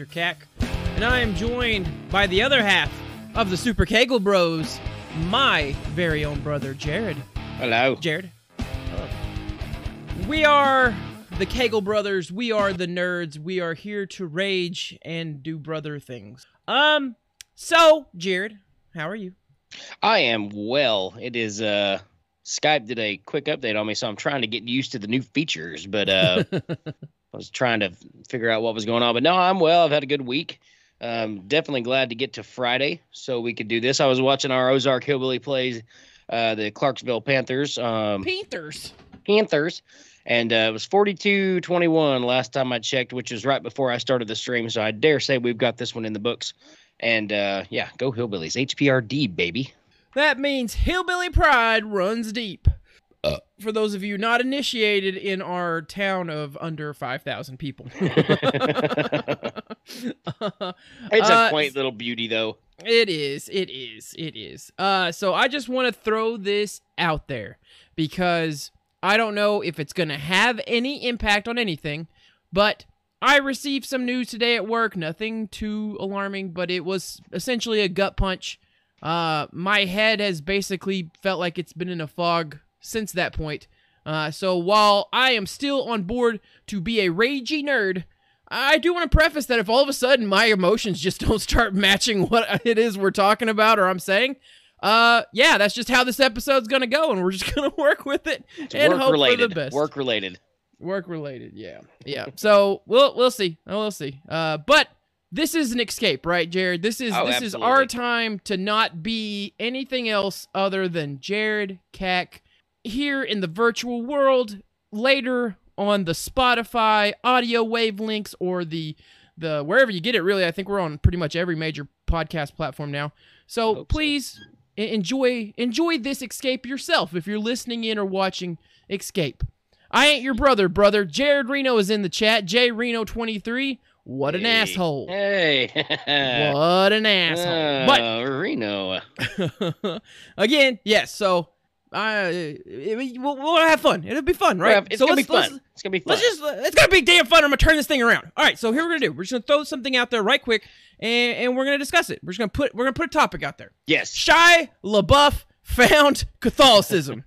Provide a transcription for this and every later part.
Mr. Keck, and I am joined by the other half of the Super Kegel Bros, my very own brother, Jared. Hello. Jared. Hello. We are the Kegel Brothers. We are the nerds. We are here to rage and do brother things. Um, so, Jared, how are you? I am well. It is uh Skype did a quick update on me, so I'm trying to get used to the new features, but uh I was trying to figure out what was going on. But no, I'm well. I've had a good week. Um definitely glad to get to Friday so we could do this. I was watching our Ozark Hillbilly plays uh the Clarksville Panthers. Um Panthers. Panthers. And uh, it was 42 21 last time I checked, which was right before I started the stream. So I dare say we've got this one in the books. And uh, yeah, go Hillbillies. HPRD, baby. That means Hillbilly Pride runs deep. For those of you not initiated in our town of under 5,000 people. It's a Uh, quaint little beauty, though. It is. It is. It is. Uh, so I just want to throw this out there because I don't know if it's going to have any impact on anything, but I received some news today at work. Nothing too alarming, but it was essentially a gut punch. Uh, my head has basically felt like it's been in a fog since that point. Uh, so while I am still on board to be a ragey nerd, I do want to preface that if all of a sudden my emotions just don't start matching what it is we're talking about or I'm saying, uh, yeah, that's just how this episode's gonna go, and we're just gonna work with it It's and work hope related. for the best. Work related. Work related, yeah, yeah. So we'll we'll see, we'll see. Uh, but this is an escape, right, Jared? This is Oh, this is our time to not be anything else other than Jared Keck here in the virtual world. Later on the Spotify audio wave links or the the wherever you get it. Really, I think we're on pretty much every major podcast platform now. So so. please e- enjoy enjoy this escape yourself if you're listening in or watching escape i ain't your brother brother jared reno is in the chat j reno 23 what an Hey. asshole Hey. what an asshole but Uh, Reno. again yes so uh, it- we'll, we'll have fun it'll be fun right it's so gonna be fun. It's gonna be fun. Let's just, it's gonna be damn fun. I'm gonna turn this thing around. All right, so here we're gonna do. We're just gonna throw something out there right quick, and, and we're gonna discuss it. We're just gonna put, we're gonna put a topic out there. yes. Shia LaBeouf found Catholicism.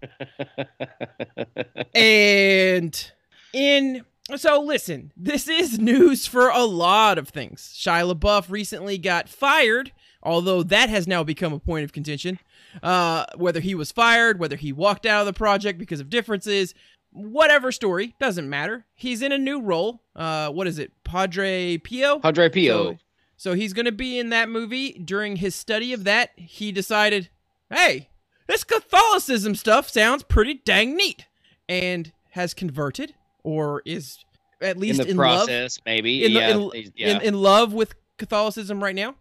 and in so listen, this is news for a lot of things. Shia LaBeouf recently got fired, although that has now become a point of contention. Uh, whether he was fired, whether he walked out of the project because of differences, whatever story doesn't matter. He's in a new role. Uh, what is it, Padre Pio? Padre Pio. So, so he's going to be in that movie. During his study of that, he decided, hey, this Catholicism stuff sounds pretty dang neat. And has converted, or is at in least the in, love process, maybe. in, yeah. in, yeah. in, in love with Catholicism right now.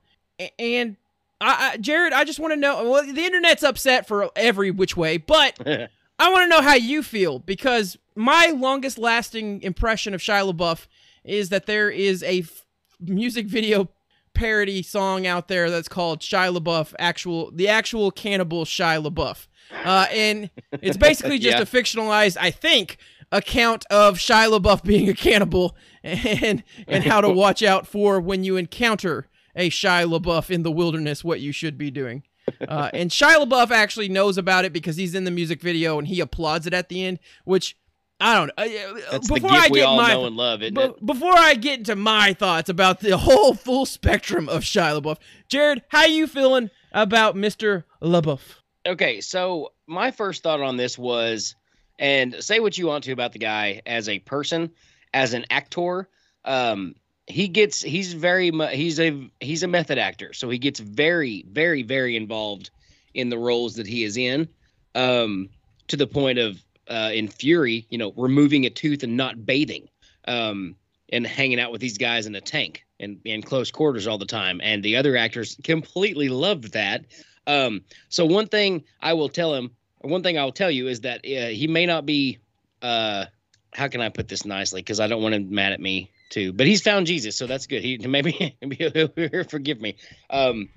And I, I, Jared, I just want to know. Well, the internet's upset for every which way, but I want to know how you feel because my longest lasting impression of Shia LaBeouf is that there is a f- music video parody song out there that's called Shia LaBeouf actual the actual cannibal Shia LaBeouf. Uh, and it's basically just Yeah. a fictionalized, I think, account of Shia LaBeouf being a cannibal and and how to watch out for when you encounter a Shia LaBeouf in the wilderness, what you should be doing. Uh, and Shia LaBeouf actually knows about it because he's in the music video and he applauds it at the end, which I don't know. Uh, That's the before gift I we get all my know and love, isn't it? before I get into my thoughts about the whole full spectrum of Shia LaBeouf, Jared, how you feeling about Mr. LaBeouf? Okay, so my first thought on this was, and say what you want to about the guy as a person, as an actor. Um, he gets he's very he's a he's a method actor, so he gets very very very involved in the roles that he is in, um, to the point of uh, in Fury, you know, removing a tooth and not bathing, um, and hanging out with these guys in a tank and in close quarters all the time, and the other actors completely loved that. Um, so one thing I will tell him, one thing I will tell you is that uh, he may not be. Uh, how can I put this nicely? Because I don't want him mad at me too. But he's found Jesus, so that's good. He maybe maybe he'll forgive me. Um,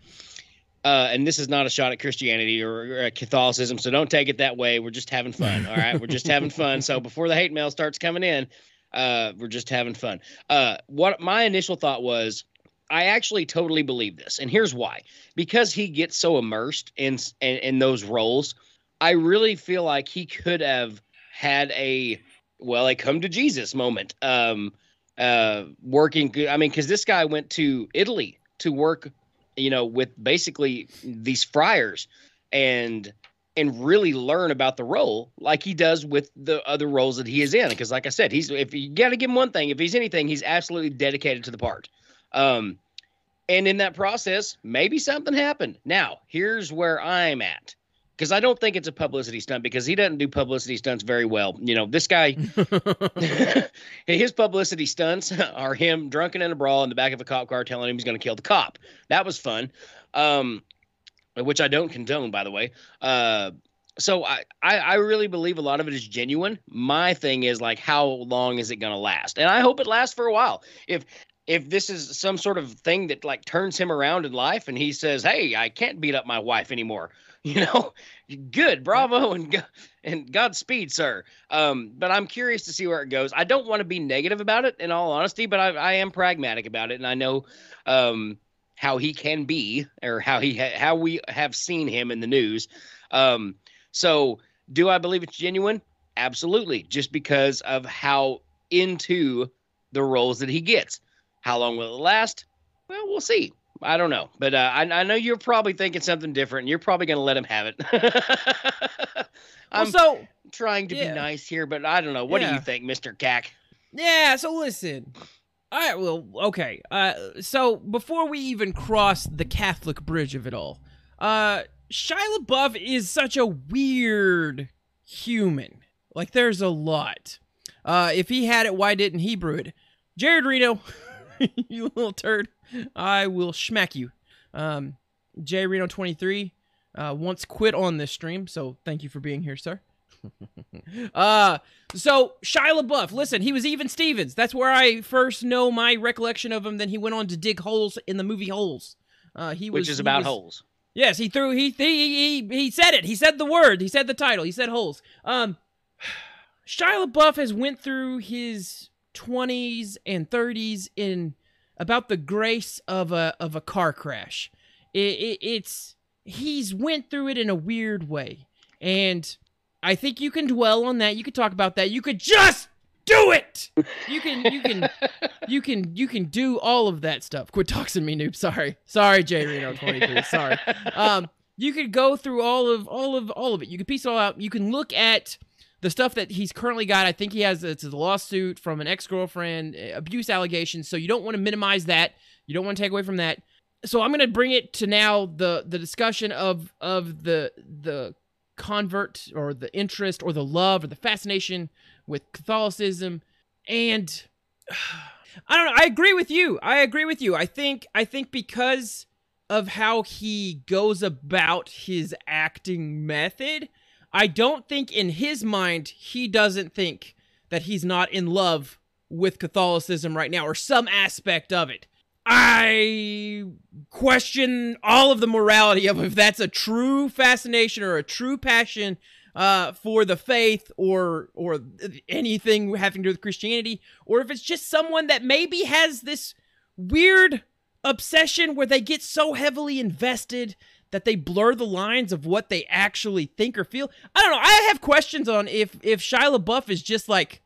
uh, and this is not a shot at Christianity or, or at Catholicism, so don't take it that way. We're just having fun. All right, we're just having fun. So before the hate mail starts coming in, uh, we're just having fun. Uh, what my initial thought was, I actually totally believe this, and here's why: because he gets so immersed in in, in those roles, I really feel like he could have had a well, a come to Jesus moment. Um, uh, working. I mean, because this guy went to Italy to work you know, with basically these friars and and really learn about the role like he does with the other roles that he is in. Because, like I said, he's if you got to give him one thing, if he's anything, he's absolutely dedicated to the part. Um, and in that process, maybe something happened. Now, here's where I'm at. Because I don't think it's a publicity stunt because he doesn't do publicity stunts very well. You know, this guy, his publicity stunts are him drunken in a brawl in the back of a cop car telling him he's going to kill the cop. That was fun, um, which I don't condone, by the way. Uh, so I, I, I really believe a lot of it is genuine. My thing is like, how long is it going to last? And I hope it lasts for a while. If if this is some sort of thing that like turns him around in life and he says, "Hey, I can't beat up my wife anymore," you know, good, bravo, and and Godspeed, sir. Um, but I'm curious to see where it goes. I don't want to be negative about it, in all honesty, but I, I am pragmatic about it, and I know um, how he can be, or how he ha- how we have seen him in the news. Um, so, do I believe it's genuine? Absolutely, just because of how into the roles that he gets. How long will it last? Well, we'll see. I don't know, but uh, I, I know you're probably thinking something different. And you're probably going to let him have it. I'm well, so trying to yeah. be nice here, but I don't know. What yeah. do you think, Mister Cack? Yeah. So listen. All right. Well, okay. Uh, so before we even cross the Catholic bridge of it all, uh, Shia LaBeouf is such a weird human. Like, there's a lot. Uh, if he had it, why didn't he brew it? Jared Reno, you little turd. I will smack you. Um, J Reno 23 uh, once quit on this stream, so thank you for being here, sir. uh, so Shia LaBeouf, listen, he was even Stevens. That's where I first know my recollection of him. Then he went on to dig holes in the movie Holes. Uh, he was, which is about was, holes. Yes, he threw he, he he he said it. He said the word. He said the title. He said holes. Um, Shia LaBeouf has went through his 20s and 30s in about the grace of a of a car crash. It, it, it's he's went through it in a weird way, and I think you can dwell on that. You could talk about that. You could just do it. You can you can you can you can do all of that stuff. Quit toxing me, noob. Sorry, sorry, J Reno twenty three. Sorry. Um, you could go through all of all of all of it. You could piece it all out. You can look at the stuff that he's currently got, I think he has it's a lawsuit from an ex girlfriend, eh, abuse allegations. So you don't want to minimize that. You don't want to take away from that. So I'm going to bring it to now the the discussion of of the the convert or the interest or the love or the fascination with Catholicism and I don't know. I agree with you. I agree with you. I think I think because of how he goes about his acting method, I don't think in his mind he doesn't think that he's not in love with Catholicism right now or some aspect of it. I question all of the morality of if that's a true fascination or a true passion uh, for the faith or or anything having to do with Christianity, or if it's just someone that maybe has this weird obsession where they get so heavily invested that they blur the lines of what they actually think or feel. I don't know. I have questions on if if Shia LaBeouf is just like,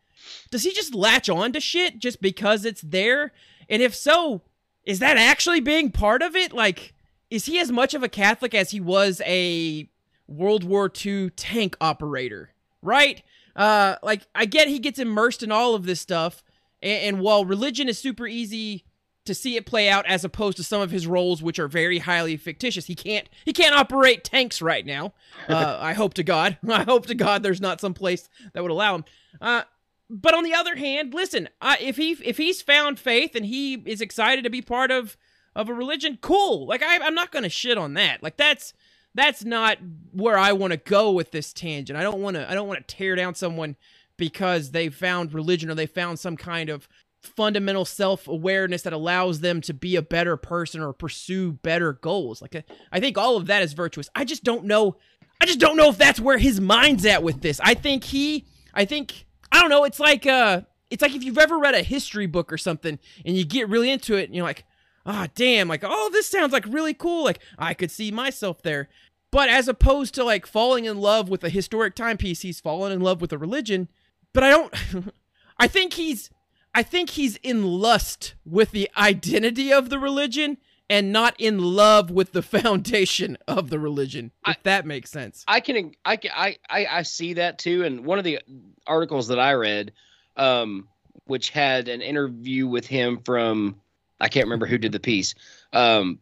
does he just latch on to shit just because it's there? And if so, is that actually being part of it? Like, is he as much of a Catholic as he was a World War II tank operator? Right? Uh, like I get he gets immersed in all of this stuff, and, and while religion is super easy to see it play out as opposed to some of his roles which are very highly fictitious. He can't he can't operate tanks right now. Uh, i hope to god. I hope to god there's not some place that would allow him. Uh, but on the other hand listen uh, if he if he's found faith and he is excited to be part of of a religion cool. Like I, i'm not gonna shit on that. Like that's that's not where i want to go with this tangent. I don't want to i don't want to tear down someone because they found religion or they found some kind of fundamental self-awareness that allows them to be a better person or pursue better goals. Like I think all of that is virtuous. I just don't know I just don't know if that's where his mind's at with this. I think he I think I don't know, it's like uh it's like if you've ever read a history book or something and you get really into it and you're like, ah, oh, damn, like, oh, this sounds like really cool. Like, I could see myself there. But as opposed to like falling in love with a historic timepiece, he's fallen in love with a religion. But I don't, I think he's, I think he's in lust with the identity of the religion and not in love with the foundation of the religion. If I, that makes sense. I can, I can, I, I, I see that too. And one of the articles that I read, um, which had an interview with him from I can't remember who did the piece, um,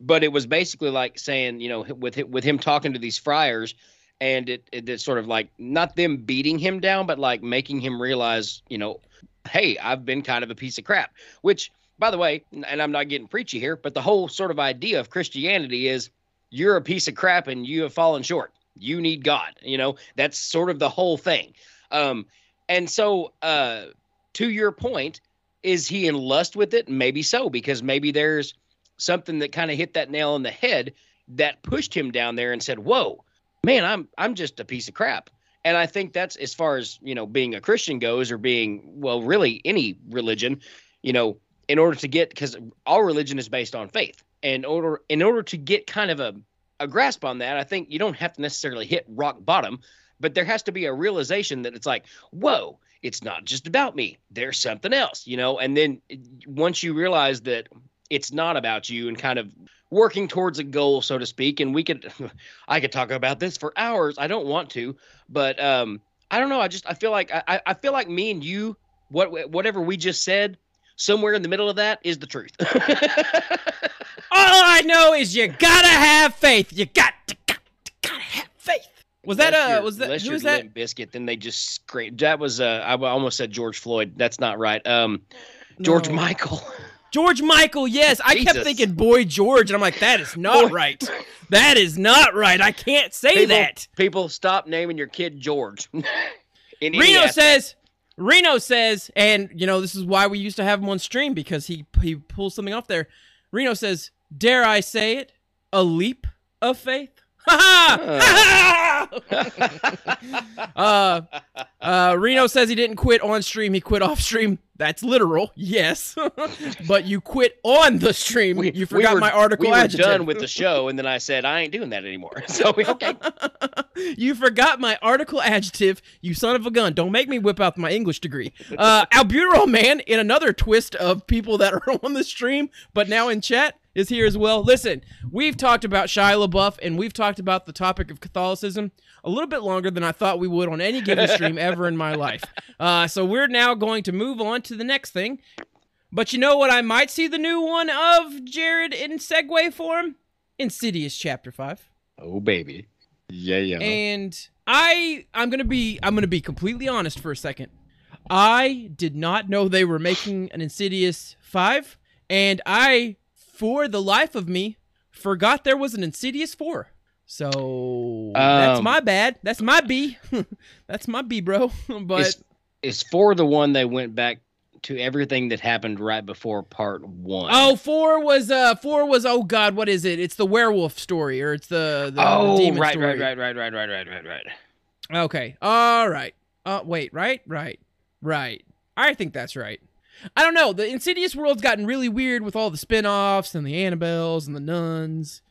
but it was basically like saying you know with with him talking to these friars, and it, it it's sort of like not them beating him down, but like making him realize you know, hey, I've been kind of a piece of crap. Which by the way, and I'm not getting preachy here, but the whole sort of idea of Christianity is you're a piece of crap and you have fallen short. You need God. You know, that's sort of the whole thing. Um, and so, uh, to your point, is he in lust with it? Maybe so, because maybe there's something that kind of hit that nail on the head that pushed him down there and said, "Whoa, man, I'm I'm just a piece of crap." And I think that's as far as you know, being a Christian goes, or being well, really any religion, you know, in order to get because all religion is based on faith, and in order in order to get kind of a a grasp on that, I think you don't have to necessarily hit rock bottom, but there has to be a realization that it's like, whoa, it's not just about me. There's something else, you know. And then eh, once you realize that it's not about you and kind of working towards a goal, so to speak, and we could, I could talk about this for hours. I don't want to, but um, I don't know. I just I feel like I I feel like me and you, what whatever we just said, somewhere in the middle of that is the truth. All I know is you gotta have faith. You got to, got to, gotta have faith. Was that uh? Was that who was that? Biscuit. Then they just scraped. That was uh. I almost said George Floyd. That's not right. Um, George no. Michael. George Michael, yes. I kept thinking Boy George, and I'm like, that is not Boy. right. That is not right. I can't say people, that. People, stop naming your kid George. Reno says, Reno says, and you know this is why we used to have him on stream because he he pulls something off there. Reno says, "Dare I say it? A leap of faith." Ha ha! uh, uh, Reno says he didn't quit on stream. He quit off stream. That's literal, yes. but you quit on the stream. We, you forgot we were, my article we were adjective. done with the show, and then I said I ain't doing that anymore. So okay. you forgot my article adjective. You son of a gun! Don't make me whip out my English degree. Uh, Albuterol man, in another twist of people that are on the stream, but now in chat is here as well. Listen, we've talked about Shia LaBeouf and we've talked about the topic of Catholicism a little bit longer than I thought we would on any given stream ever in my life. Uh, so we're now going to move on to the next thing. But you know what? I might see the new one of Jared in segue form Insidious Chapter 5. Oh, baby. Yeah, yeah. And I I'm gonna be I'm gonna be completely honest for a second. I did not know they were making an Insidious 5, and I for the life of me, forgot there was an Insidious 4. So um, that's my bad. That's my B. that's my B, bro. but it's, is four the one they went back to everything that happened right before part one? Oh, four was uh four was oh god, what is it? It's the werewolf story, or it's the, the oh the right, story. right, right, right, right, right, right, right, right. Okay, all right. Uh, wait, right, right, right. I think that's right. I don't know. The Insidious world's gotten really weird with all the spin-offs and the Annabelles and the nuns.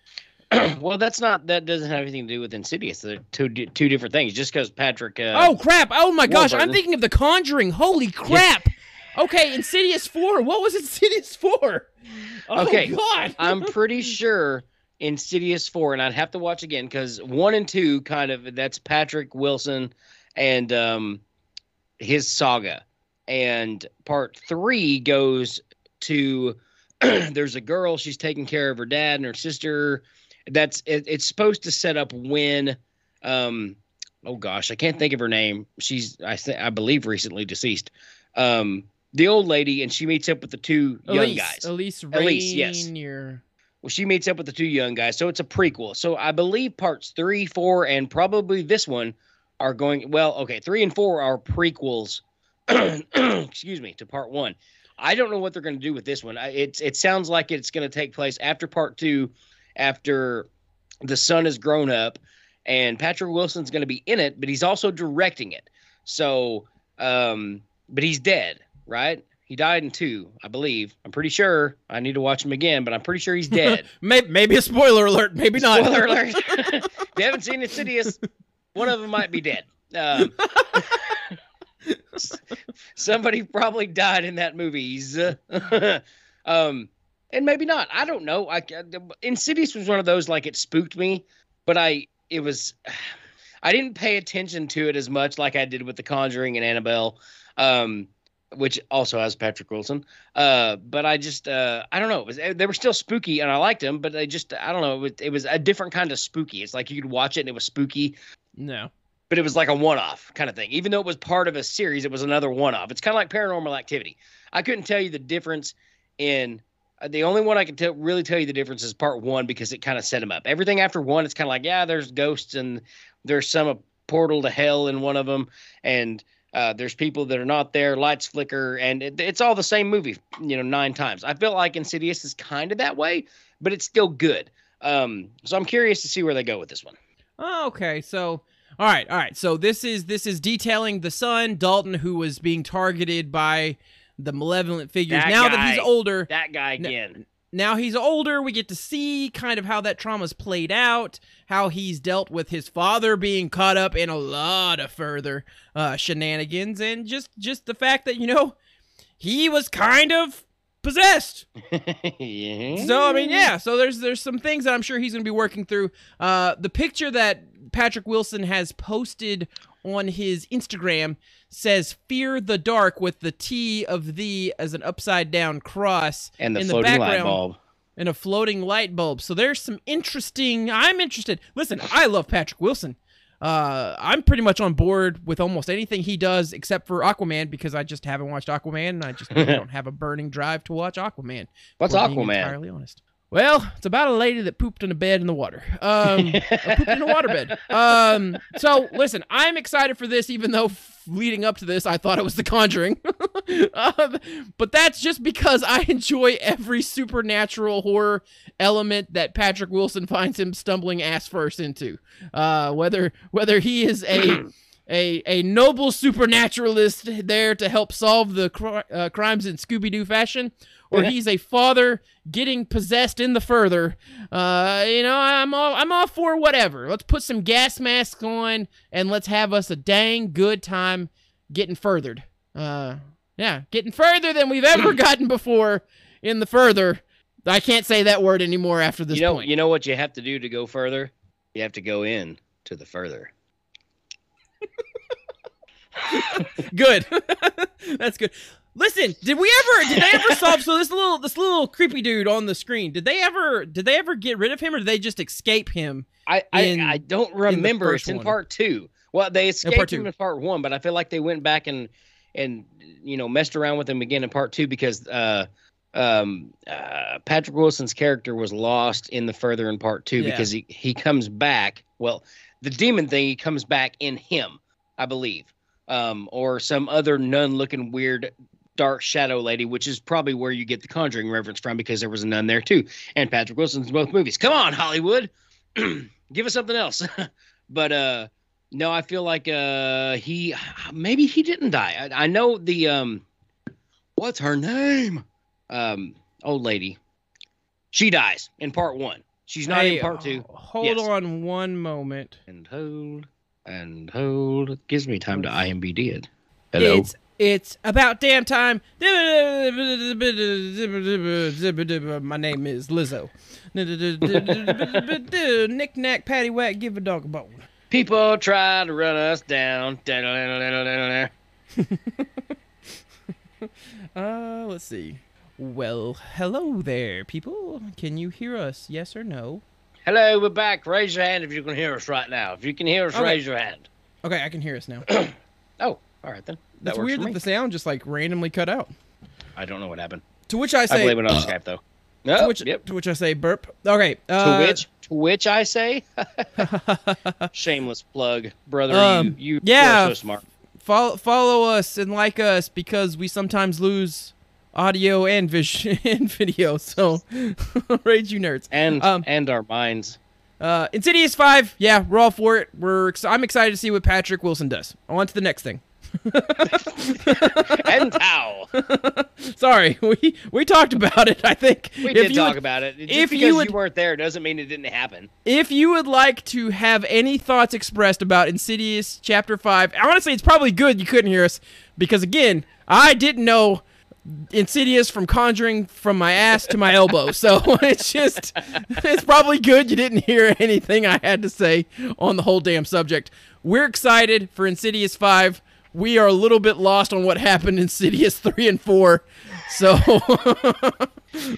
well, that's not that doesn't have anything to do with Insidious. They're two two different things. Just because Patrick. Uh, oh crap! Oh my gosh! I'm thinking of The Conjuring. Holy crap! okay, Insidious four. What was Insidious four? Oh, okay, God. I'm pretty sure Insidious four, and I'd have to watch again because one and two kind of that's Patrick Wilson and um his saga and part three goes to there's a girl she's taking care of her dad and her sister. That's it, it's supposed to set up when um oh gosh i can't think of her name. She's i th- i believe recently deceased. Um the old lady and she meets up with the two Elise, young guys. Elise elise yes. Well she meets up with the two young guys. So it's a prequel. So i believe parts three four and probably this one are going well okay three and four are prequels excuse me, to part one. I don't know what they're going to do with this one. I- It's it sounds like it's going to take place after part two, after the son has grown up, and Patrick Wilson's going to be in it, but he's also directing it. So, um, but he's dead, right? He died in two, I believe. I'm pretty sure. I need to watch him again, but I'm pretty sure he's dead. Maybe, maybe a spoiler alert, maybe not. Spoiler alert! if you haven't seen Insidious, one of them might be dead. Um, somebody probably died in that movies. um, and maybe not. I don't know. I Insidious was one of those like it spooked me, but I it was I didn't pay attention to it as much like I did with The Conjuring and Annabelle. Um, which also has Patrick Wilson. Uh, but I just uh, I don't know. Was they were still spooky and I liked them, but they just I don't know. It was, it was a different kind of spooky. It's like you could watch it and it was spooky, No. But it was like a one-off kind of thing. Even though it was part of a series, it was another one-off. It's kind of like Paranormal Activity. I couldn't tell you the difference in uh, the only one I can really tell you the difference is part one because it kind of set them up. Everything after one, it's kind of like yeah, there's ghosts and there's some a portal to hell in one of them, and uh, there's people that are not there, lights flicker, and it, it's all the same movie, you know, nine times. I feel like Insidious is kind of that way, but it's still good. Um, so I'm curious to see where they go with this one. Oh, okay. So, all right, all right. So this is this is detailing the son Dalton, who was being targeted by the malevolent figures. That now that he's older, That guy again. now he's older, we get to see kind of how that trauma's played out, how he's dealt with his father being caught up in a lot of further uh, shenanigans, and just just the fact that you know he was kind of possessed. yeah. So I mean, yeah. So there's there's some things that I'm sure he's going to be working through. Uh, the picture that Patrick Wilson has posted on his Instagram says "Fear the Dark" with the T of the as an upside down cross and the in the floating light background. bulb. and a floating light bulb. So there's some interesting. I'm interested. Listen, I love Patrick Wilson. Uh, I'm pretty much on board with almost anything he does except for Aquaman because I just haven't watched Aquaman and I just don't have a burning drive to watch Aquaman. What's if we're being Aquaman? Entirely honest. Well, it's about a lady that pooped in a bed in the water. Um, pooped in a waterbed. Um, so listen, I'm excited for this, even though f- leading up to this, I thought it was The Conjuring. um, but that's just because I enjoy every supernatural horror element that Patrick Wilson finds him stumbling ass first into. Uh, whether whether he is a a, a noble supernaturalist there to help solve the uh, crimes in Scooby Doo fashion, or he's a father getting possessed in the further. Uh, you know, I'm all I'm all for whatever. Let's put some gas masks on and let's have us a dang good time getting furthered. Uh, yeah, getting further than we've ever gotten before in the further. I can't say that word anymore after this you know, point. you know what you have to do to go further? You have to go in to the further. Good. That's good. Listen, did we ever did they ever solve so this little this little creepy dude on the screen, did they ever did they ever get rid of him or did they just escape him? I I, In- I don't remember. first It's in one. part two. Well, they escaped two. him in part one, but I feel like they went back and and you know messed around with him again in part two because uh um uh Patrick Wilson's character was lost in the further in part two Yeah. because he he comes back. Well, the demon thing he comes back in him, I believe, um or some other nun looking weird. Dark Shadow Lady, which is probably where you get the Conjuring reference from because there was a nun there too, and Patrick Wilson's in both movies. Come on, Hollywood, give us something else. but uh no i feel like uh he maybe he didn't die. I, I know the um what's her name? Um old lady. She dies in part one. She's not Hey, in part two. Hold Yes. on one moment. and hold and hold. It gives me time to imb it. Hello? It's it's about damn time. My name is Lizzo. Knick knack, patty whack, give a dog a bone. people try to run us down Uh, let's see. Well, hello there, people. Can you hear us? Yes or no? hello we're back raise your hand if you can hear us right now if you can hear us Okay. raise your hand Okay, I can hear us now. oh all right then that That's weird that the sound just like randomly cut out. i don't know what happened To which I say, I say, blame it on Skype though. to No, which, yep. to which I say, burp. Okay. To Uh, which, to which I say, shameless plug, brother. Um, you, you, yeah. are so smart. follow follow us and like us because we sometimes lose audio and vision and video. So rage you nerds. and Um, and our minds. Uh, Insidious Five, yeah, we're all for it. We're ex- I'm excited to see what Patrick Wilson does. On to the next thing. and how Sorry, we we talked about it. I think we If did you talk would- about it. Just if you you, weren't there doesn't mean it didn't happen. If you would like to have any thoughts expressed about Insidious Chapter 5, honestly, it's probably good you couldn't hear us because, again, I didn't know Insidious from Conjuring from my ass to my elbow. So it's just, it's probably good you didn't hear anything I had to say on the whole damn subject. We're excited for Insidious 5. We are a little bit lost on what happened in Insidious 3 and 4. So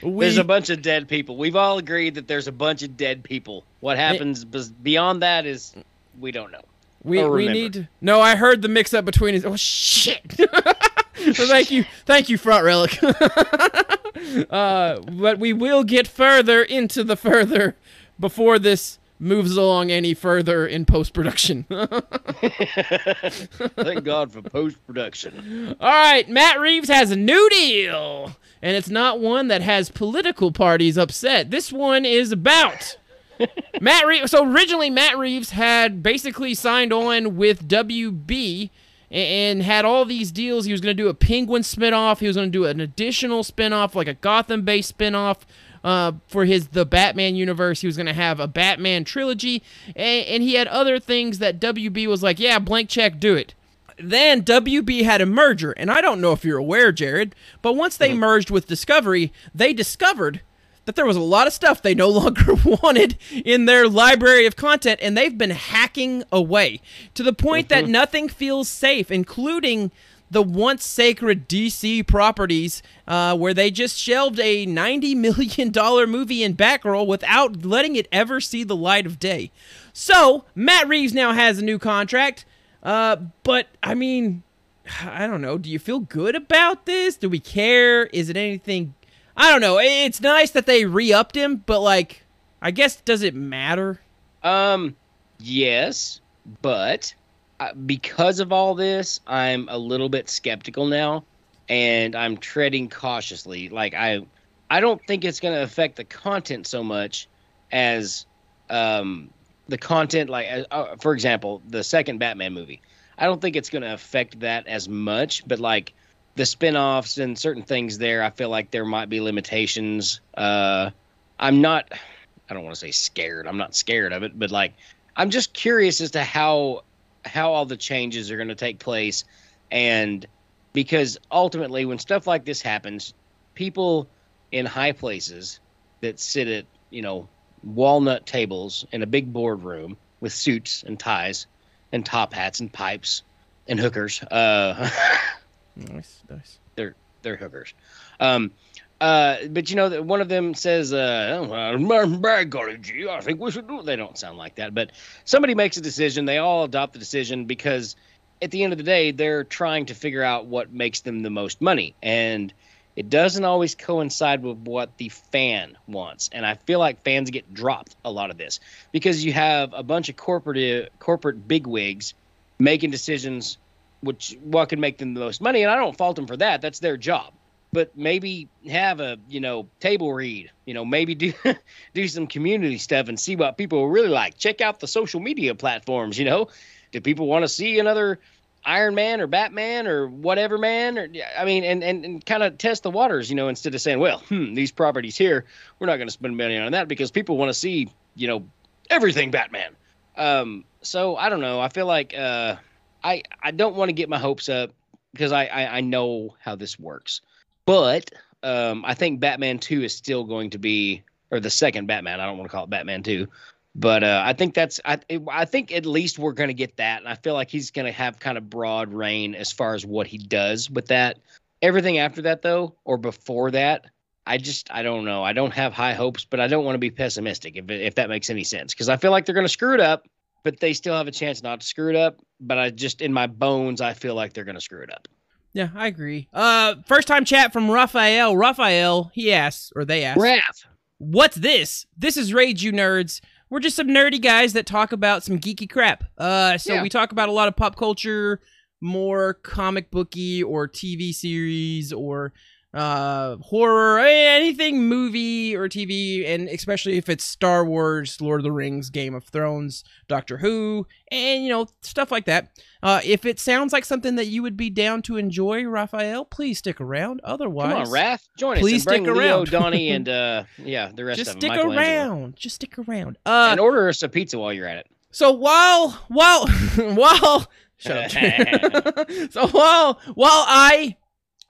we, There's a bunch of dead people. We've all agreed that there's a bunch of dead people. What happens bes- beyond that is we don't know. We we need to, no. I heard the mix up between his. Oh shit! so thank you, thank you, front relic. uh, but we will get further into the further before this moves along any further in post production. Thank God for post production. All right, Matt Reeves has a new deal, and it's not one that has political parties upset. This one is about Matt Reeves. So originally, Matt Reeves had basically signed on with WB and had all these deals. He was going to do a Penguin spinoff. He was going to do an additional spinoff, like a Gotham-based spinoff. Uh, for his the Batman universe, he was going to have a Batman trilogy, and, and he had other things that WB was like, "Yeah, blank check, do it." then WB had a merger, and I don't know if you're aware, Jared, but once they merged with Discovery, they discovered that there was a lot of stuff they no longer wanted in their library of content, and they've been hacking away to the point that nothing feels safe, including the once sacred DC properties, uh, where they just shelved a $90 million movie in Batgirl without letting it ever see the light of day. So, Matt Reeves now has a new contract. Uh, but I mean, I don't know. Do you feel good about this? Do we care? Is it anything? I don't know. It's nice that they re-upped him, but like, I guess does it matter? Um, yes, but because of all this, I'm a little bit skeptical now, and I'm treading cautiously. Like I, I don't think it's going to affect the content so much as um, the content. Like, uh, for example, the second Batman movie. I don't think it's going to affect that as much, but like the spin-offs and certain things there, I feel like there might be limitations. Uh, I'm not. I don't want to say scared. I'm not scared of it, but like I'm just curious as to how how all the changes are going to take place and because ultimately when stuff like this happens, people in high places that sit at, you know, walnut tables in a big boardroom with suits and ties and top hats and pipes and hookers. Uh Nice, nice. they're they're hookers. Um, uh, but you know that one of them says, uh, oh, "By gee, I think we should do." it." They don't sound like that, but somebody makes a decision. They all adopt the decision because at the end of the day, they're trying to figure out what makes them the most money, and it doesn't always coincide with what the fan wants. And I feel like fans get dropped a lot of this because you have a bunch of corporate corporate bigwigs making decisions which what can make them the most money and i don't fault them for that that's their job but maybe have a you know table read you know maybe do do some community stuff and see what people really like. Check out the social media platforms you know? Do people want to see another iron man or batman or whatever man? Or i mean and and, and kind of test the waters you know instead of saying well hmm, these properties here we're not going to spend money on that because people want to see you know everything batman. Um so i don't know. I feel like uh I I don't want to get my hopes up because I, I I know how this works, but um I think Batman Two is still going to be or the second Batman. I don't want to call it Batman Two, but uh, I think that's I I think at least we're going to get that, and I feel like he's going to have kind of broad reign as far as what he does with that. Everything after that though, or before that. I just I don't know. I don't have high hopes, but I don't want to be pessimistic if if that makes any sense because I feel like they're going to screw it up but they still have a chance not to screw it up. But I just, in my bones, I feel like they're going to screw it up. Yeah, I agree. Uh, first time chat from Raphael. Raphael, he asks, or they ask, Raph. What's this? This is Rage You Nerds. We're just some nerdy guys that talk about some geeky crap. Uh, so Yeah. we talk about a lot of pop culture, more comic booky or TV series or uh horror anything movie or tv and especially if it's star wars lord of the rings game of thrones doctor who and you know stuff like that uh if it sounds like something that you would be down to enjoy raphael please stick around otherwise Come on, Raph, join Please us. bring stick Leo, around. Donnie, and uh, yeah, the rest just of them. stick Michelangelo. around just stick around uh and order us a pizza while you're at it. So while while while shut up. so while while I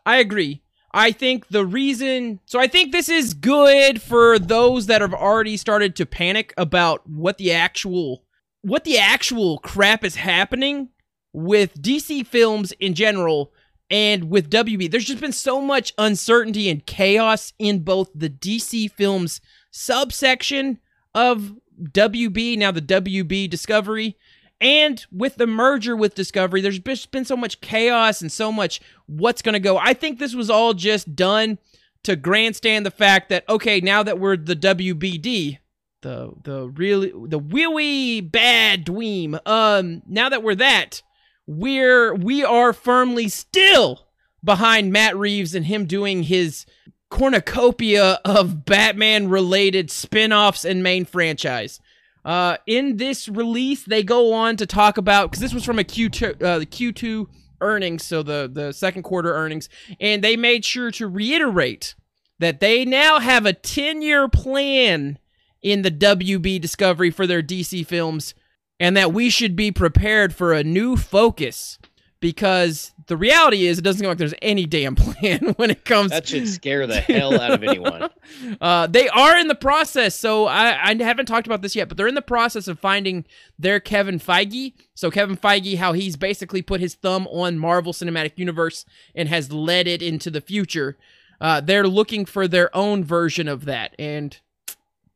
I agree. I think the reason so I think this is good for those that have already started to panic about what the actual what the actual crap is happening with DC films in general and with WB. There's just been so much uncertainty and chaos in both the DC films subsection of WB, now the WB Discovery, and with the merger with Discovery, there's been so much chaos and so much what's going to go. I think this was all just done to grandstand the fact that okay, now that we're the WBD, the the really the wee wee bad dweem, um, now that we're that, we're we are firmly still behind Matt Reeves and him doing his cornucopia of Batman related spin-offs and main franchise. Uh, in this release, they go on to talk about because this was from a Q2, uh, the Q2 earnings, so the the second quarter earnings, and they made sure to reiterate that they now have a 10 year plan in the WB Discovery for their DC films, and that we should be prepared for a new focus because the reality is it doesn't seem like there's any damn plan when it comes That should scare the hell out of anyone. uh, they are in the process, so I, I haven't talked about this yet, but they're in the process of finding their Kevin Feige. So Kevin Feige, how he's basically put his thumb on Marvel Cinematic Universe and has led it into the future. Uh, they're looking for their own version of that, and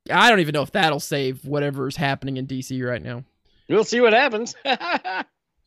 I don't even know if that'll save whatever's happening in DC right now. We'll see what happens.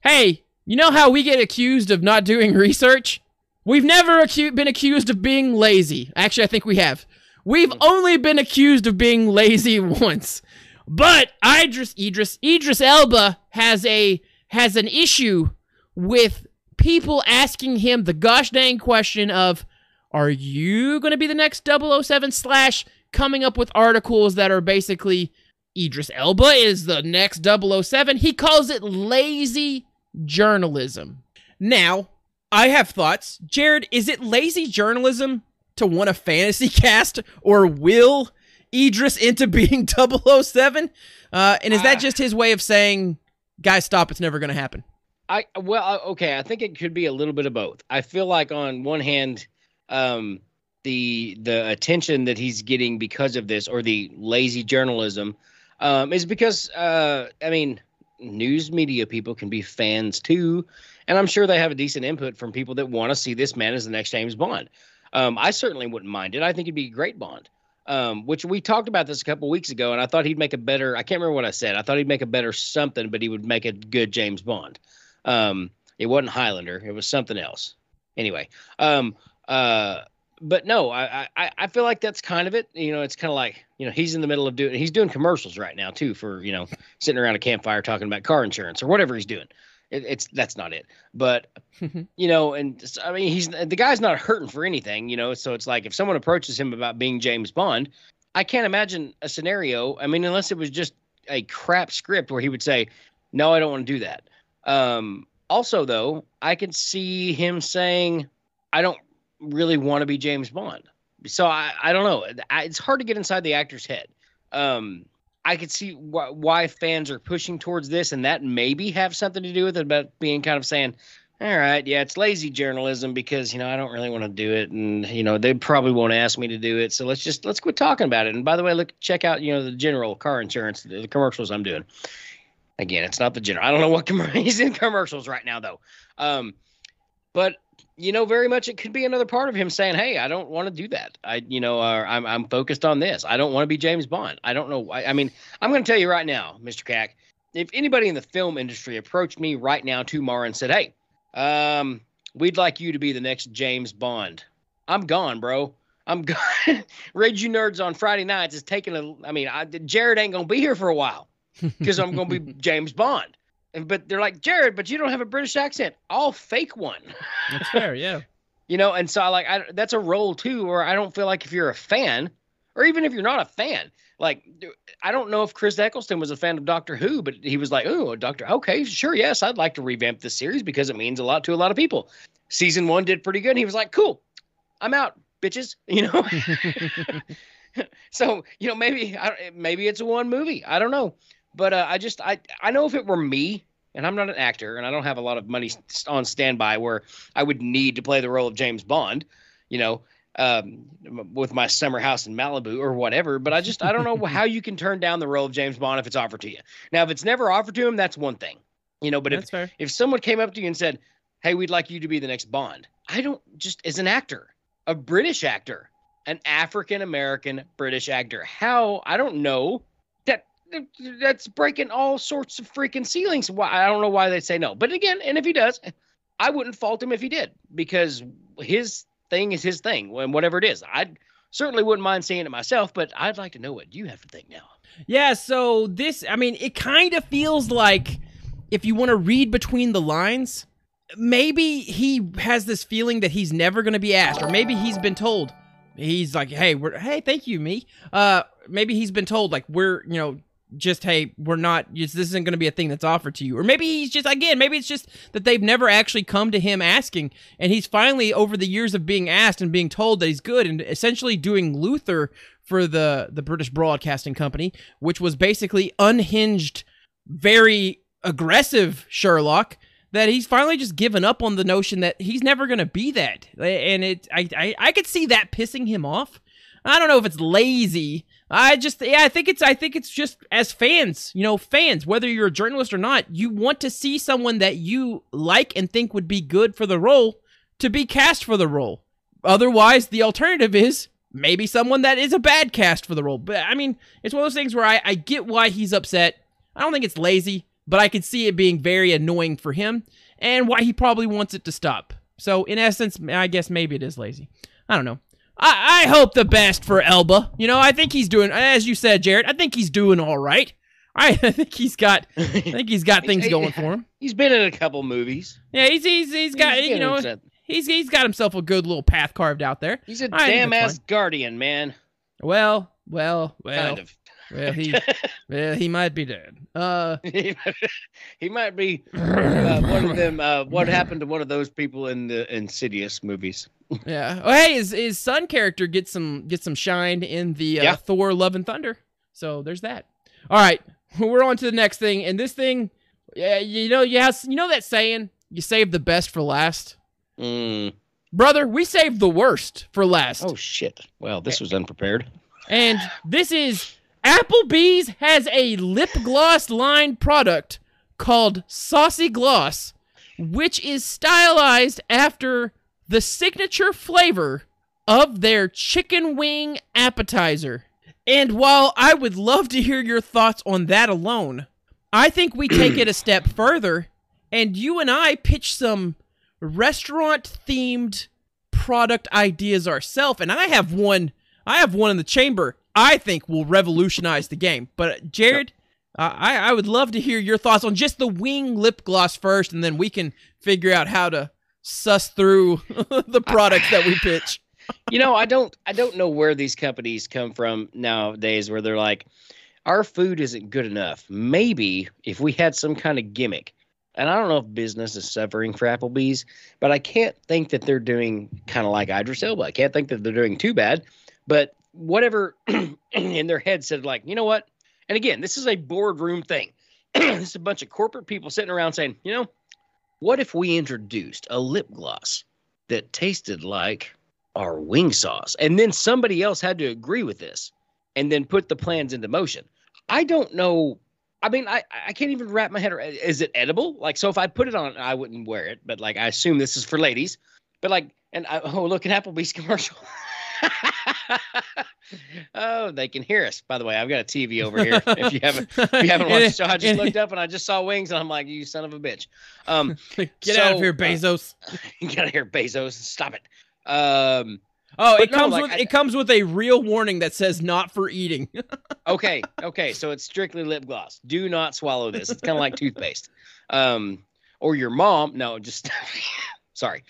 Hey, you know how we get accused of not doing research? We've never acu- been accused of being lazy. Actually, I think we have. We've only been accused of being lazy once. But Idris Idris Idris Elba has a has an issue with people asking him the gosh dang question of are you going to be the next 007 slash coming up with articles that are basically Idris Elba is the next 007. He calls it lazy journalism. Now, I have thoughts. Jared, is it lazy journalism to want a fantasy cast or will Idris into being 007? Uh, and is that Ah. just his way of saying, guys, stop, it's never going to happen? I well, okay. I think it could be a little bit of both. I feel like on one hand, um, the the attention that he's getting because of this, or the lazy journalism, um, is because uh, I mean, news media people can be fans too, and I'm sure they have a decent input from people that want to see this man as the next James Bond. Um, I certainly wouldn't mind it. I think it'd be a great Bond. Um, which we talked about this a couple weeks ago, and I thought he'd make a better. I can't remember what I said. I thought he'd make a better something, but he would make a good James Bond. Um, it wasn't Highlander. It was something else. Anyway, um, uh, but no, I, I, I feel like that's kind of it. You know, it's kind of like, you know, he's in the middle of doing, he's doing commercials right now too for, you know, sitting around a campfire talking about car insurance or whatever he's doing. It, it's, that's not it. But, you know, and I mean, he's, the guy's not hurting for anything, you know, so it's like if someone approaches him about being James Bond, I can't imagine a scenario. I mean, unless it was just a crap script where he would say, no, I don't want to do that. Um, also, though, I can see him saying, I don't really want to be James Bond. So I, I don't know. It's hard to get inside the actor's head. Um, I could see wh- why fans are pushing towards this, and that maybe have something to do with it about being kind of saying, all right, yeah, it's lazy journalism because you know I don't really want to do it, and you know they probably won't ask me to do it. So let's just let's quit talking about it. And by the way, look, check out you know the general car insurance, the, the commercials I'm doing. Again, it's not the general. I don't know what com- he's in commercials right now though. Um, but you know, very much it could be another part of him saying, "Hey, I don't want to do that. I, you know, uh, I'm I'm focused on this. I don't want to be James Bond. I don't know. I, I mean, I'm going to tell you right now, Mr. Cack. If anybody in the film industry approached me right now tomorrow and said, "Hey, um, we'd like you to be the next James Bond," I'm gone, bro. I'm gone. Rage you nerds on Friday nights is taking a. I mean, I, Jared ain't gonna be here for a while because I'm gonna be James Bond. But they're like, Jared, but you don't have a British accent. I'll fake one. That's fair. Yeah. You know, and so I like I, that's a role too, where I don't feel like if you're a fan, or even if you're not a fan, like I don't know if Chris Eccleston was a fan of Doctor Who, but he was like, "Oh, Doctor, okay, sure, yes, I'd like to revamp this series because it means a lot to a lot of people." Season one did pretty good. And he was like, "Cool, I'm out, bitches." You know, so you know maybe I, maybe it's a one movie. I don't know, but uh, I just I I know if it were me. And I'm not an actor, and I don't have a lot of money on standby where I would need to play the role of James Bond, you know, um, with my summer house in Malibu or whatever. But I just I don't know how you can turn down the role of James Bond if it's offered to you. Now, if it's never offered to him, that's one thing, you know. But if fair. if someone came up to you and said, "Hey, we'd like you to be the next Bond," I don't just as an actor, a British actor, an African American British actor. How I don't know that's breaking all sorts of freaking ceilings. Why I don't know why they say no. But again, and if he does, I wouldn't fault him if he did because his thing is his thing, and whatever it is, I certainly wouldn't mind seeing it myself. But I'd like to know what you have to think now. Yeah, so this, I mean, it kind of feels like if you want to read between the lines, maybe he has this feeling that he's never going to be asked, or maybe he's been told. He's like, hey, we're, hey, thank you, me. Uh, maybe he's been told, like, we're, you know, just, hey, we're not, this isn't going to be a thing that's offered to you. Or maybe he's just, again, maybe it's just that they've never actually come to him asking, and he's finally, over the years of being asked and being told that he's good, and essentially doing Luther for the the British Broadcasting Company, which was basically unhinged, very aggressive Sherlock. That he's finally just given up on the notion that he's never going to be that, and it I, I I could see that pissing him off. I don't know if it's lazy. I just yeah, I think it's I think it's just as fans, you know, fans, whether you're a journalist or not, you want to see someone that you like and think would be good for the role to be cast for the role. Otherwise, the alternative is maybe someone that is a bad cast for the role. But I mean, it's one of those things where I, I get why he's upset. I don't think it's lazy, but I could see it being very annoying for him and why he probably wants it to stop. So, in essence, I guess maybe it is lazy. I don't know. I, I hope the best for Elba. You know, I think he's doing, as you said, Jared, I think he's doing all right. I, I think he's got, I think he's got things going for him. He's been in a couple movies. Yeah, he's he's he's got He's you know he's he's got himself a good little path carved out there. He's a Heimdall ass guardian, man. Well, well, well, kind of. well, he well he might be dead. Uh, he might be uh, one of them. Uh, what happened to one of those people in the Insidious movies? Yeah. Oh, hey, his his son character gets some gets some shine in the uh, Yeah. Thor: Love and Thunder. So there's that. All right, we're on to the next thing, and this thing, yeah, you know, you have, you know that saying, you save the best for last. Mm. Brother, we saved the worst for last. Oh shit! Well, this was unprepared. And this is Applebee's has a lip gloss line product called Saucy Gloss, which is stylized after the signature flavor of their chicken wing appetizer. And while I would love to hear your thoughts on that alone, I think we take it a step further and you and I pitch some restaurant themed product ideas ourselves. And I have one I have one in the chamber I think will revolutionize the game. But Jared, I I would love to hear your thoughts on just the wing lip gloss first, and then we can figure out how to suss through the products that we pitch. you know, I don't I don't know where these companies come from nowadays where they're like our food isn't good enough. Maybe if we had some kind of gimmick. And I don't know if business is suffering for Applebee's, but I can't think that they're doing kind of like Idris Elba. I can't think that they're doing too bad. But whatever in their head said, like, you know what? And again, this is a boardroom thing. this is a bunch of corporate people sitting around saying, you know, what if we introduced a lip gloss that tasted like our wing sauce? And then somebody else had to agree with this and then put the plans into motion. I don't know. I mean, I, I can't even wrap my head around. Is it edible? Like, so if I put it on, I wouldn't wear it, but like, I assume this is for ladies. But like, and I, oh, look at Applebee's commercial. oh, they can hear us. By the way, I've got a TV over here. If you haven't, if you haven't watched the show, I just looked up and I just saw wings, and I'm like, "You son of a bitch!" Um, Get out of So, here, uh, Bezos. get out of here, Bezos. Stop it. Um, Oh, it no, comes like, with I- it comes with a real warning that says not for eating. okay, okay, so it's strictly lip gloss. Do not swallow this. It's kind of like toothpaste. Um, or your mom. No, just sorry.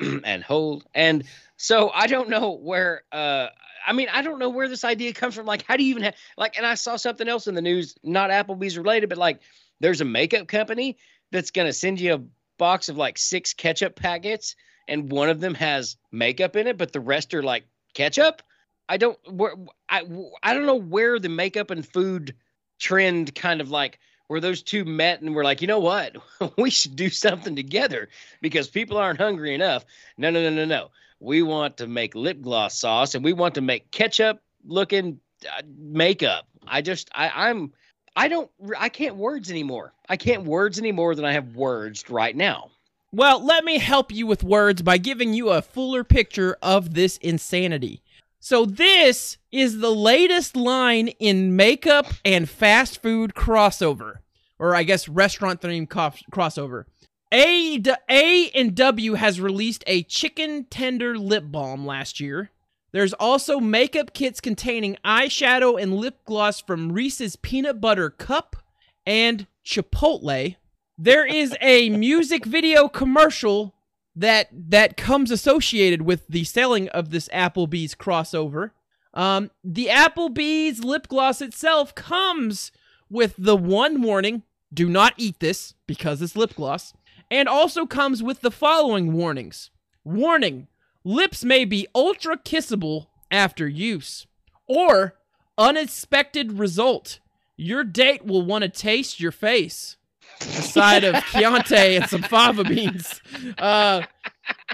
and hold. And so I don't know where. Uh, I mean, I don't know where this idea comes from. Like, how do you even have like? And I saw something else in the news, not Applebee's related, but like, there's a makeup company that's gonna send you a box of like six ketchup packets, and one of them has makeup in it, but the rest are like ketchup. I don't where I I don't know where the makeup and food trend kind of like where those two met and were like, you know what, we should do something together because people aren't hungry enough. No, no, no, no, no. We want to make lip gloss sauce and we want to make ketchup looking uh, makeup. I just I I'm I don't I can't words anymore. I can't words any more than I have words right now. Well, let me help you with words by giving you a fuller picture of this insanity. So, this is the latest line in makeup and fast food crossover, or I guess restaurant themed crossover. A, A and W has released a chicken tender lip balm last year. There's also makeup kits containing eyeshadow and lip gloss from Reese's Peanut Butter Cup and Chipotle. There is a music video commercial that that comes associated with the selling of this Applebee's crossover. Um, the Applebee's lip gloss itself comes with the one warning: do not eat this because it's lip gloss, and also comes with the following warnings: warning, lips may be ultra kissable after use, or unexpected result: your date will want to taste your face a side of Chianti and some fava beans. Uh,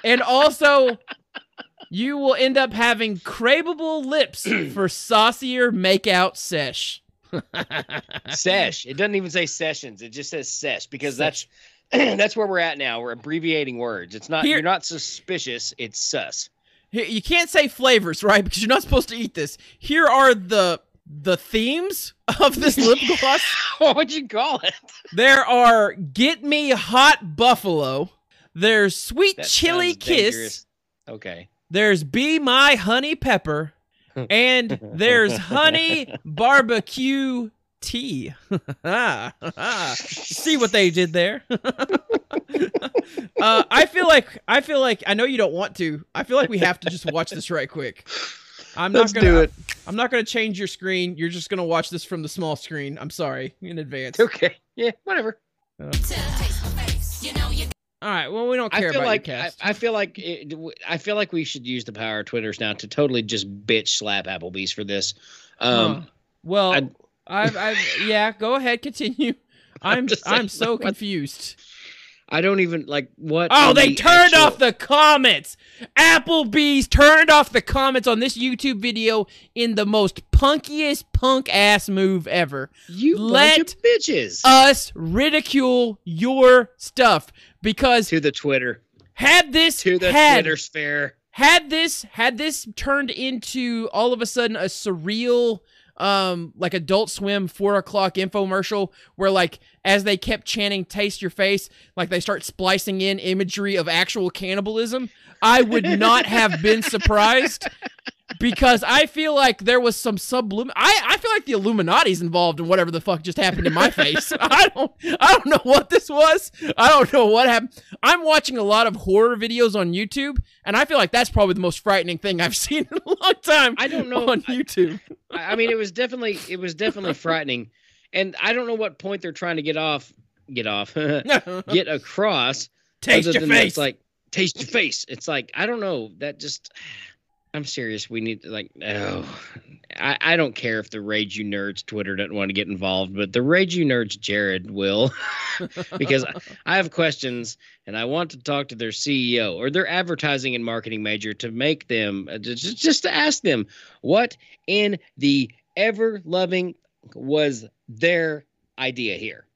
and also, you will end up having craveable lips for saucier makeout sesh. sesh. It doesn't even say sessions. It just says sesh because that's that's where we're at now. We're abbreviating words. It's not Here- you're not suspicious. It's sus. You can't say flavors, right? Because you're not supposed to eat this. Here are the the themes of this lip gloss. what would you call it? There are "Get Me Hot Buffalo." There's "Sweet That Chili Kiss." dangerous. Okay. There's Be My Honey Pepper, and there's Honey Barbecue Tea. See what they did there. uh, I feel like I feel like I know you don't want to. I feel like we have to just watch this right quick. I'm not Let's gonna. do it. I'm not gonna change your screen. You're just gonna watch this from the small screen. I'm sorry in advance. Okay. Yeah. Whatever. All right. Well, we don't care I feel about like your I, cast. I feel like it, I feel like we should use the power of Twitters now to totally just bitch slap Applebee's for this. Um, Huh. well, I- I've, I've, yeah. Go ahead, continue. I'm, just I'm so what- confused. I don't even like what. Oh, they the turned actual- off the comments. Applebee's turned off the comments on this YouTube video in the most punkiest punk ass move ever. you let bunch of bitches Us ridicule your stuff because to the Twitter had this to the had Twitter sphere. had this had this turned into all of a sudden a surreal um like adult swim four o'clock infomercial where like as they kept chanting taste your face like they start splicing in imagery of actual cannibalism. I would not have been surprised because i feel like there was some sublim i i feel like the illuminati's involved in whatever the fuck just happened in my face i don't i don't know what this was i don't know what happened i'm watching a lot of horror videos on youtube and i feel like that's probably the most frightening thing i've seen in a long time I don't know. on youtube I I mean, it was definitely it was definitely frightening, and I don't know what point they're trying to get off, get off, get across. taste your face It's like taste your face. It's like I don't know. That just. I'm serious. We need to like. Oh, I, I don't care if the Rage You Nerds Twitter doesn't want to get involved, but the Rage You Nerds Jared will, because I have questions and I want to talk to their CEO or their advertising and marketing major to make them uh, just just to ask them what in the ever loving was their idea here.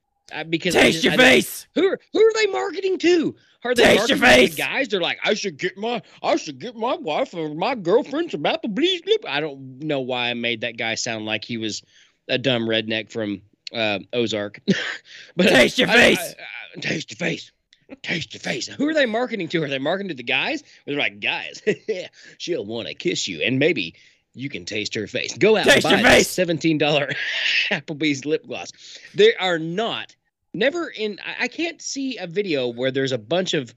Because taste just- your I face who are, who are they marketing to? Are they Taste your marketing to face. guys? They're like, I should get my I should get my wife or my girlfriend some Applebee's lip. I don't know why I made that guy sound like he was a dumb redneck from uh, Ozark. but Taste your I- face. Taste your face. taste your face. Who are they marketing to? Are they marketing to the guys? They're like, guys, she'll want to kiss you, and maybe you can taste her face. Go out Taste and your buy seventeen dollar Applebee's lip gloss. They are not. Never in. I- can't see a video where there's a bunch of.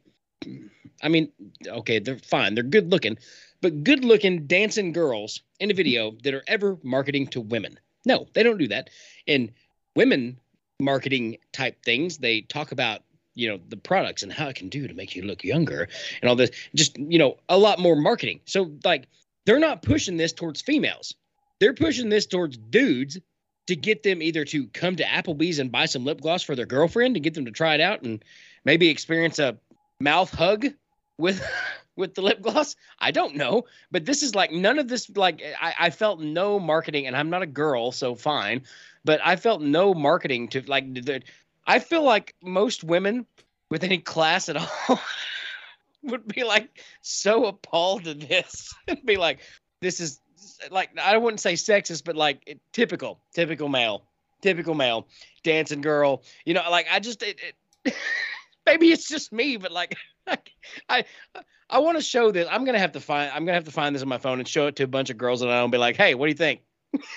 I mean, okay, they're fine. They're good looking, but good looking dancing girls in a video that are ever marketing to women. No, they don't do that. In women marketing type things, they talk about you know the products and how it can do to make you look younger and all this. Just you know a lot more marketing. So like they're not pushing this towards females. They're pushing this towards dudes to get them either to come to Applebee's and buy some lip gloss for their girlfriend to get them to try it out and maybe experience a mouth hug with with the lip gloss. I don't know, but this is like none of this. Like I, I felt no marketing, and I'm not a girl, so fine. But I felt no marketing to like. The, I feel like most women with any class at all would be like so appalled at this and be like, "This is like I wouldn't say sexist, but like typical, typical male, typical male, dancing girl. You know, like I just it, it, maybe it's just me, but like I I want to show this. I'm gonna have to find I'm gonna have to find this on my phone and show it to a bunch of girls and I don't be like, hey, what do you think?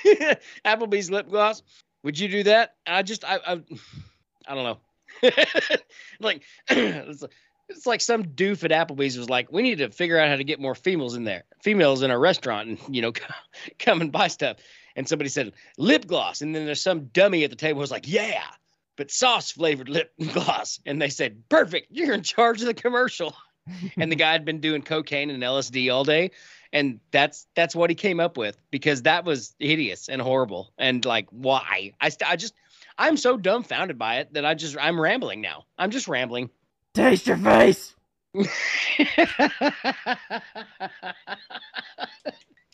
Applebee's lip gloss. Would you do that? I just I I, I don't know. like it's, like some doof at Applebee's was like, we need to figure out how to get more females in there, females in a restaurant, and you know, come and buy stuff. And somebody said lip gloss, and then there's some dummy at the table who's like, yeah, but sauce flavored lip gloss. And they said, perfect, you're in charge of the commercial. and the guy had been doing cocaine and LSD all day, and that's that's what he came up with because that was hideous and horrible. And like, why? I st- I just I'm so dumbfounded by it that I just I'm rambling now. I'm just rambling. Taste your face.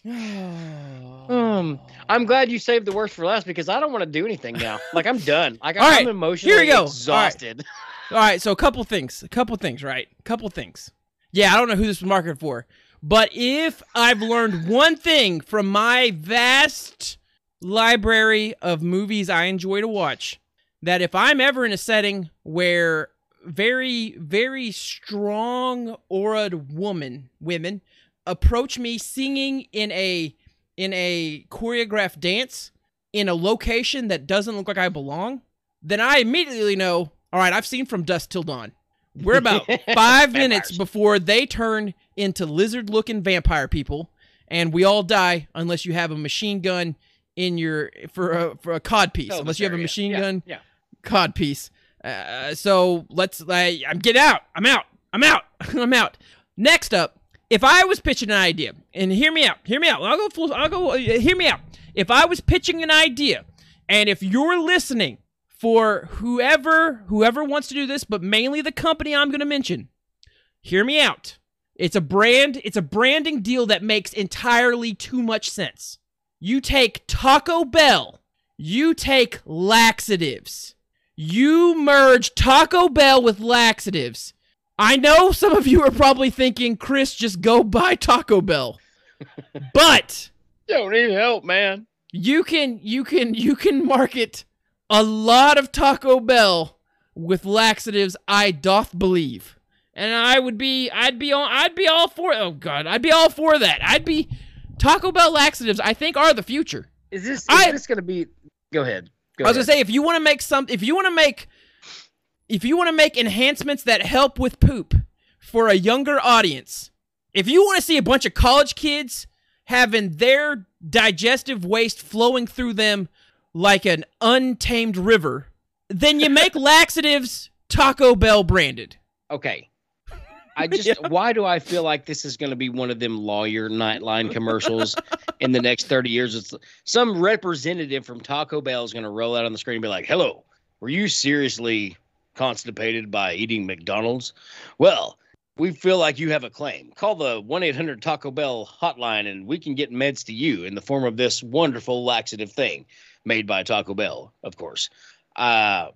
Um, I'm glad you saved the worst for last because I don't want to do anything now. Like I'm done. Like All I'm right, emotionally here we go. All right. exhausted. All right, so a couple things. A couple things, right? A couple things. Yeah, I don't know who this was marketed for. But if I've learned one thing from my vast library of movies I enjoy to watch, that if I'm ever in a setting where very, very strong auraed woman women approach me singing in a in a choreographed dance in a location that doesn't look like I belong, then I immediately know, all right, I've seen from dusk till dawn. We're about five minutes before they turn into lizard looking vampire people, and we all die unless you have a machine gun in your for a for a cod piece. Oh, unless you have a machine Yeah, gun Yeah. cod piece. Uh, so let's. Uh, I'm get out. I'm out. I'm out. I'm out. Next up, if I was pitching an idea, and hear me out, hear me out. I'll go full. I'll go. Uh, hear me out. If I was pitching an idea, and if you're listening for whoever whoever wants to do this, but mainly the company I'm going to mention, hear me out. It's a brand. It's a branding deal that makes entirely too much sense. You take Taco Bell. You take laxatives. You merge Taco Bell with laxatives. I know some of you are probably thinking, Chris, just go buy Taco Bell. but you Don't need help, man. you can you can you can market a lot of Taco Bell with laxatives, I doth believe. And I would be I'd be on I'd be all for oh god, I'd be all for that. I'd be Taco Bell laxatives I think are the future. Is this is I- this gonna be? Go ahead. Go I was ahead. gonna say if you want to make some, if you want to make, if you want to make enhancements that help with poop for a younger audience, if you want to see a bunch of college kids having their digestive waste flowing through them like an untamed river, then you make laxatives Taco Bell branded. Okay. I just Yeah. why do I feel like this is going to be one of them lawyer nightline commercials in the next 30 years? It's some representative from Taco Bell is going to roll out on the screen and be like, "Hello, were you seriously constipated by eating McDonald's? Well, we feel like you have a claim. Call the 1-800 Taco Bell hotline and we can get meds to you in the form of this wonderful laxative thing made by Taco Bell, of course." Uh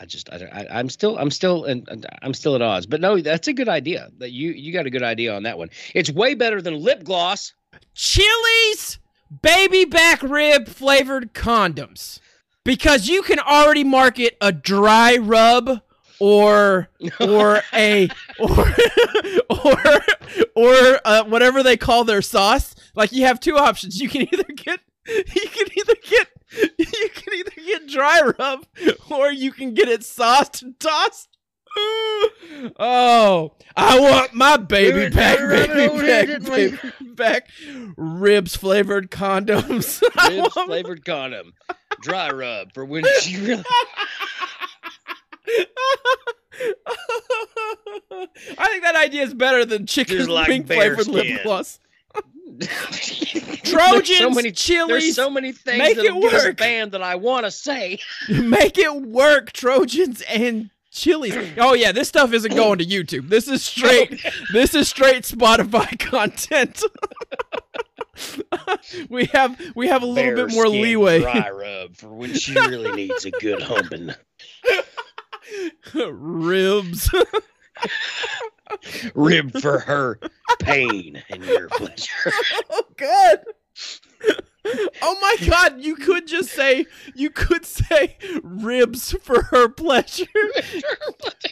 I just I, I I'm still I'm still and and I'm still at odds. But no, that's a good idea. That you you got a good idea on that one. It's way better than lip gloss. Chili's baby back rib flavored condoms. Because you can already market a dry rub or or a or or or uh, whatever they call their sauce. Like you have two options. You can either get you can either get you can either get dry rub or you can get it sauced and tossed. Oh, I want my baby Dude, back, baby over back, baby back. Ribs flavored condoms. Ribs flavored condom, dry rub for when she really. I think that idea is better than chicken Just like wing bear flavored lip gloss. There's Trojans, so many, chilies, there's so many things make that it will give us work. banned that I want to say. make it work, Trojans and chilies. Oh yeah, this stuff isn't going to YouTube. This is straight. this is straight Spotify content. we have we have a little Bear bit more skin leeway. Dry rub for when she really needs a good humping. Ribs. Rib for her pain and your pleasure. oh god. Oh my god, you could just say you could say ribs for her pleasure.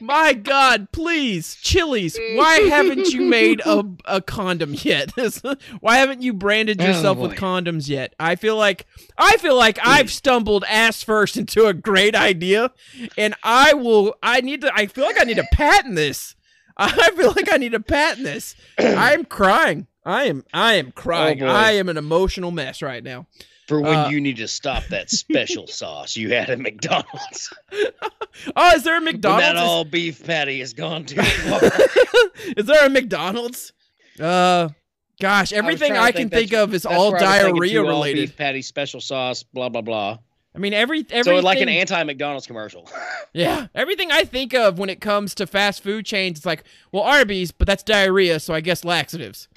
My god, please, Chilies, why haven't you made a, a condom yet? why haven't you branded Oh, yourself with condoms yet? I feel like I feel like I've stumbled ass first into a great idea and I will I need to I feel like I need to patent this. I feel like I need to patent this. I'm crying. I am I am crying. Oh. I am an emotional mess right now. For when Uh, you need to stop that special sauce you had at McDonald's. Oh, is there a When that all beef patty is gone too far. is there a McDonald's? Uh gosh, everything to I, can think, think of is all where I was thinking, diarrhea too, all related. Beef patty, special sauce, blah blah blah. I mean every So like an anti McDonald's commercial. Yeah, everything I think of when it comes to fast food chains, it's like, well, Arby's, but that's diarrhea, so I guess laxatives.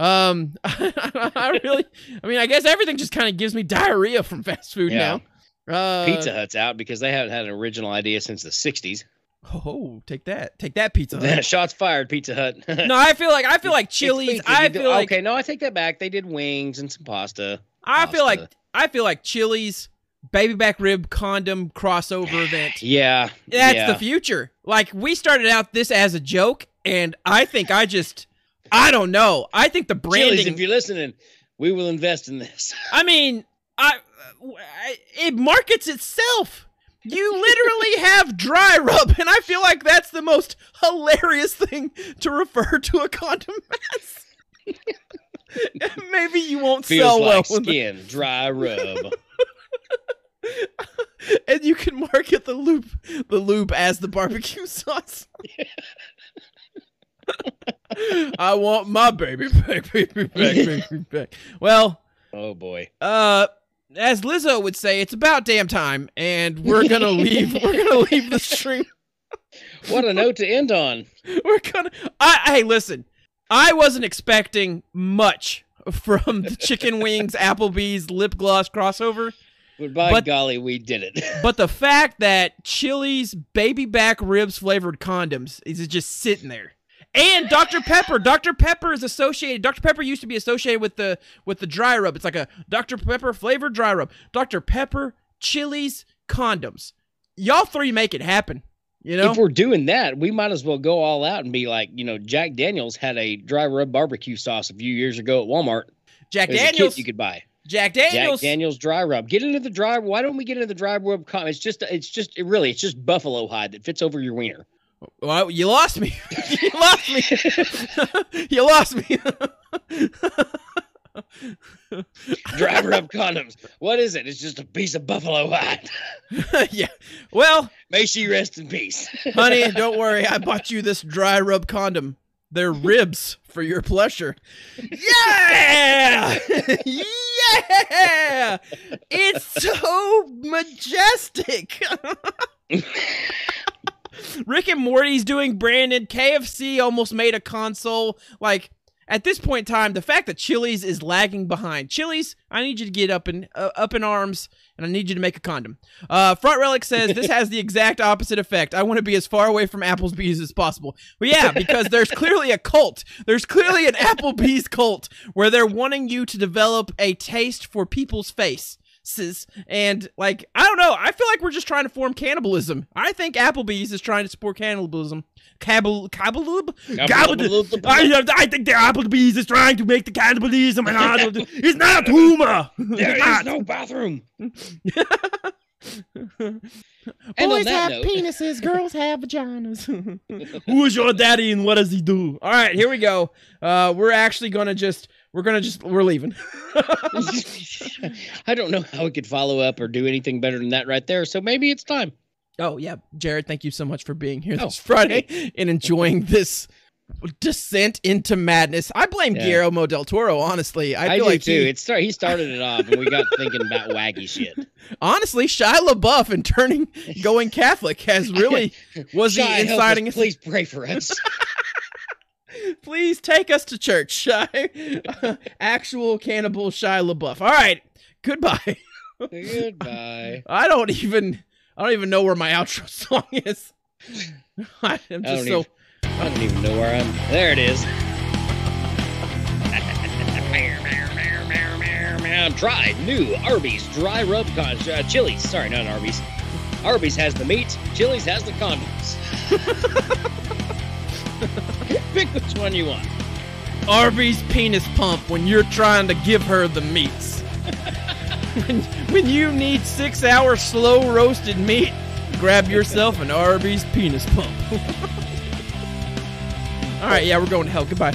Um, I really, I mean, I guess everything just kind of gives me diarrhea from fast food Yeah. now. Uh, Pizza Hut's out because they haven't had an original idea since the '60s. Oh, take that, take that Pizza Hut. Shots fired, Pizza Hut. no, I feel like I feel like Chili's. I do- feel like okay. No, I take that back. They did wings and some pasta. I feel like. I feel like Chili's baby back rib condom crossover event. Yeah, That's yeah. the future. Like we started out this as a joke, and I think I just, I don't know. I think the branding. Chili's, if you're listening, we will invest in this. I mean, I, I it markets itself. You literally have dry rub, and I feel like that's the most hilarious thing to refer to a condom as. Maybe you won't Feels sell well, like the- skin, dry rub. and you can market the loop, the lube as the barbecue sauce. I want my baby back, baby back, baby back. Well, oh boy. uh as Lizzo would say, it's about damn time, and we're gonna leave. We're gonna leave the stream. What a note to end on. We're gonna. I hey, listen. I wasn't expecting much from the chicken wings, Applebee's lip gloss crossover, But by But- golly, we did it. but the fact that Chili's baby back ribs flavored condoms is just sitting there. And Dr. Pepper, Dr. Pepper is associated. Dr. Pepper used to be associated with the with the dry rub. It's like a Dr. Pepper flavored dry rub. Dr. Pepper, chilies, condoms. Y'all three make it happen. You know? If we're doing that, we might as well go all out and be like, you know, Jack Daniels had a dry rub barbecue sauce a few years ago at Walmart. Jack Daniels. you could buy. Jack Daniels. Jack Daniels. Dry rub. Get into the dry. Rub. Why don't we get into the dry rub? It's just, it's just, it really, it's just buffalo hide that fits over your wiener. Well, you lost me. you lost me. you lost me. Dry rub condoms. What is it? It's just a piece of buffalo hide. yeah. Well, May she rest in peace. honey, don't worry. I bought you this dry rub condom. They're ribs for your pleasure. Yeah! yeah! It's so majestic. Rick and Morty's doing branded. KFC almost made a console. Like at this point in time, the fact that Chili's is lagging behind. Chili's, I need you to get up in uh, up in arms, and I need you to make a condom. Uh, Front Relic says this has the exact opposite effect. I want to be as far away from Applebee's as possible. But yeah, because there's clearly a cult. There's clearly an Applebee's cult where they're wanting you to develop a taste for people's face. Pizzas, and like I don't know. I feel like we're just trying to form cannibalism. I think Applebee's is trying to support cannibalism. Cabal, cabal, cabal. I, I think the Applebee's is trying to make the cannibalism, and I don't, it's not a tumor. There It's is not. no bathroom. Boys have note- penises, girls have vaginas. Who is your daddy and what does he do? All right, here we go. Uh, we're actually gonna just, we're gonna just, we're leaving. I don't know how we could follow up or do anything better than that right there. So maybe it's time. oh yeah, Jared, thank you so much for being here Oh, this Friday and enjoying this descent into madness. I blame Yeah. Guillermo del Toro. Honestly, I I, feel do like too. he, It start, he started it off, and we got thinking about waggy shit. honestly, Shia LaBeouf and turning, going Catholic has really was the Shia, us. inciting. Please pray for us. Please take us to church, Shy. Actual cannibal Shia LaBeouf. All right, goodbye. Goodbye. I don't even I don't even know where my outro song is. I am I just don't so even- I don't even know where I'm. There it is. Try new Arby's dry rub con uh, Chili's. Sorry, not Arby's. Arby's has the meat. Chili's has the condoms. Pick which one you want. Arby's penis pump when you're trying to give her the meats. when, when you need six hour slow roasted meat, grab yourself an Arby's penis pump. All right, yeah, we're going to hell. Goodbye.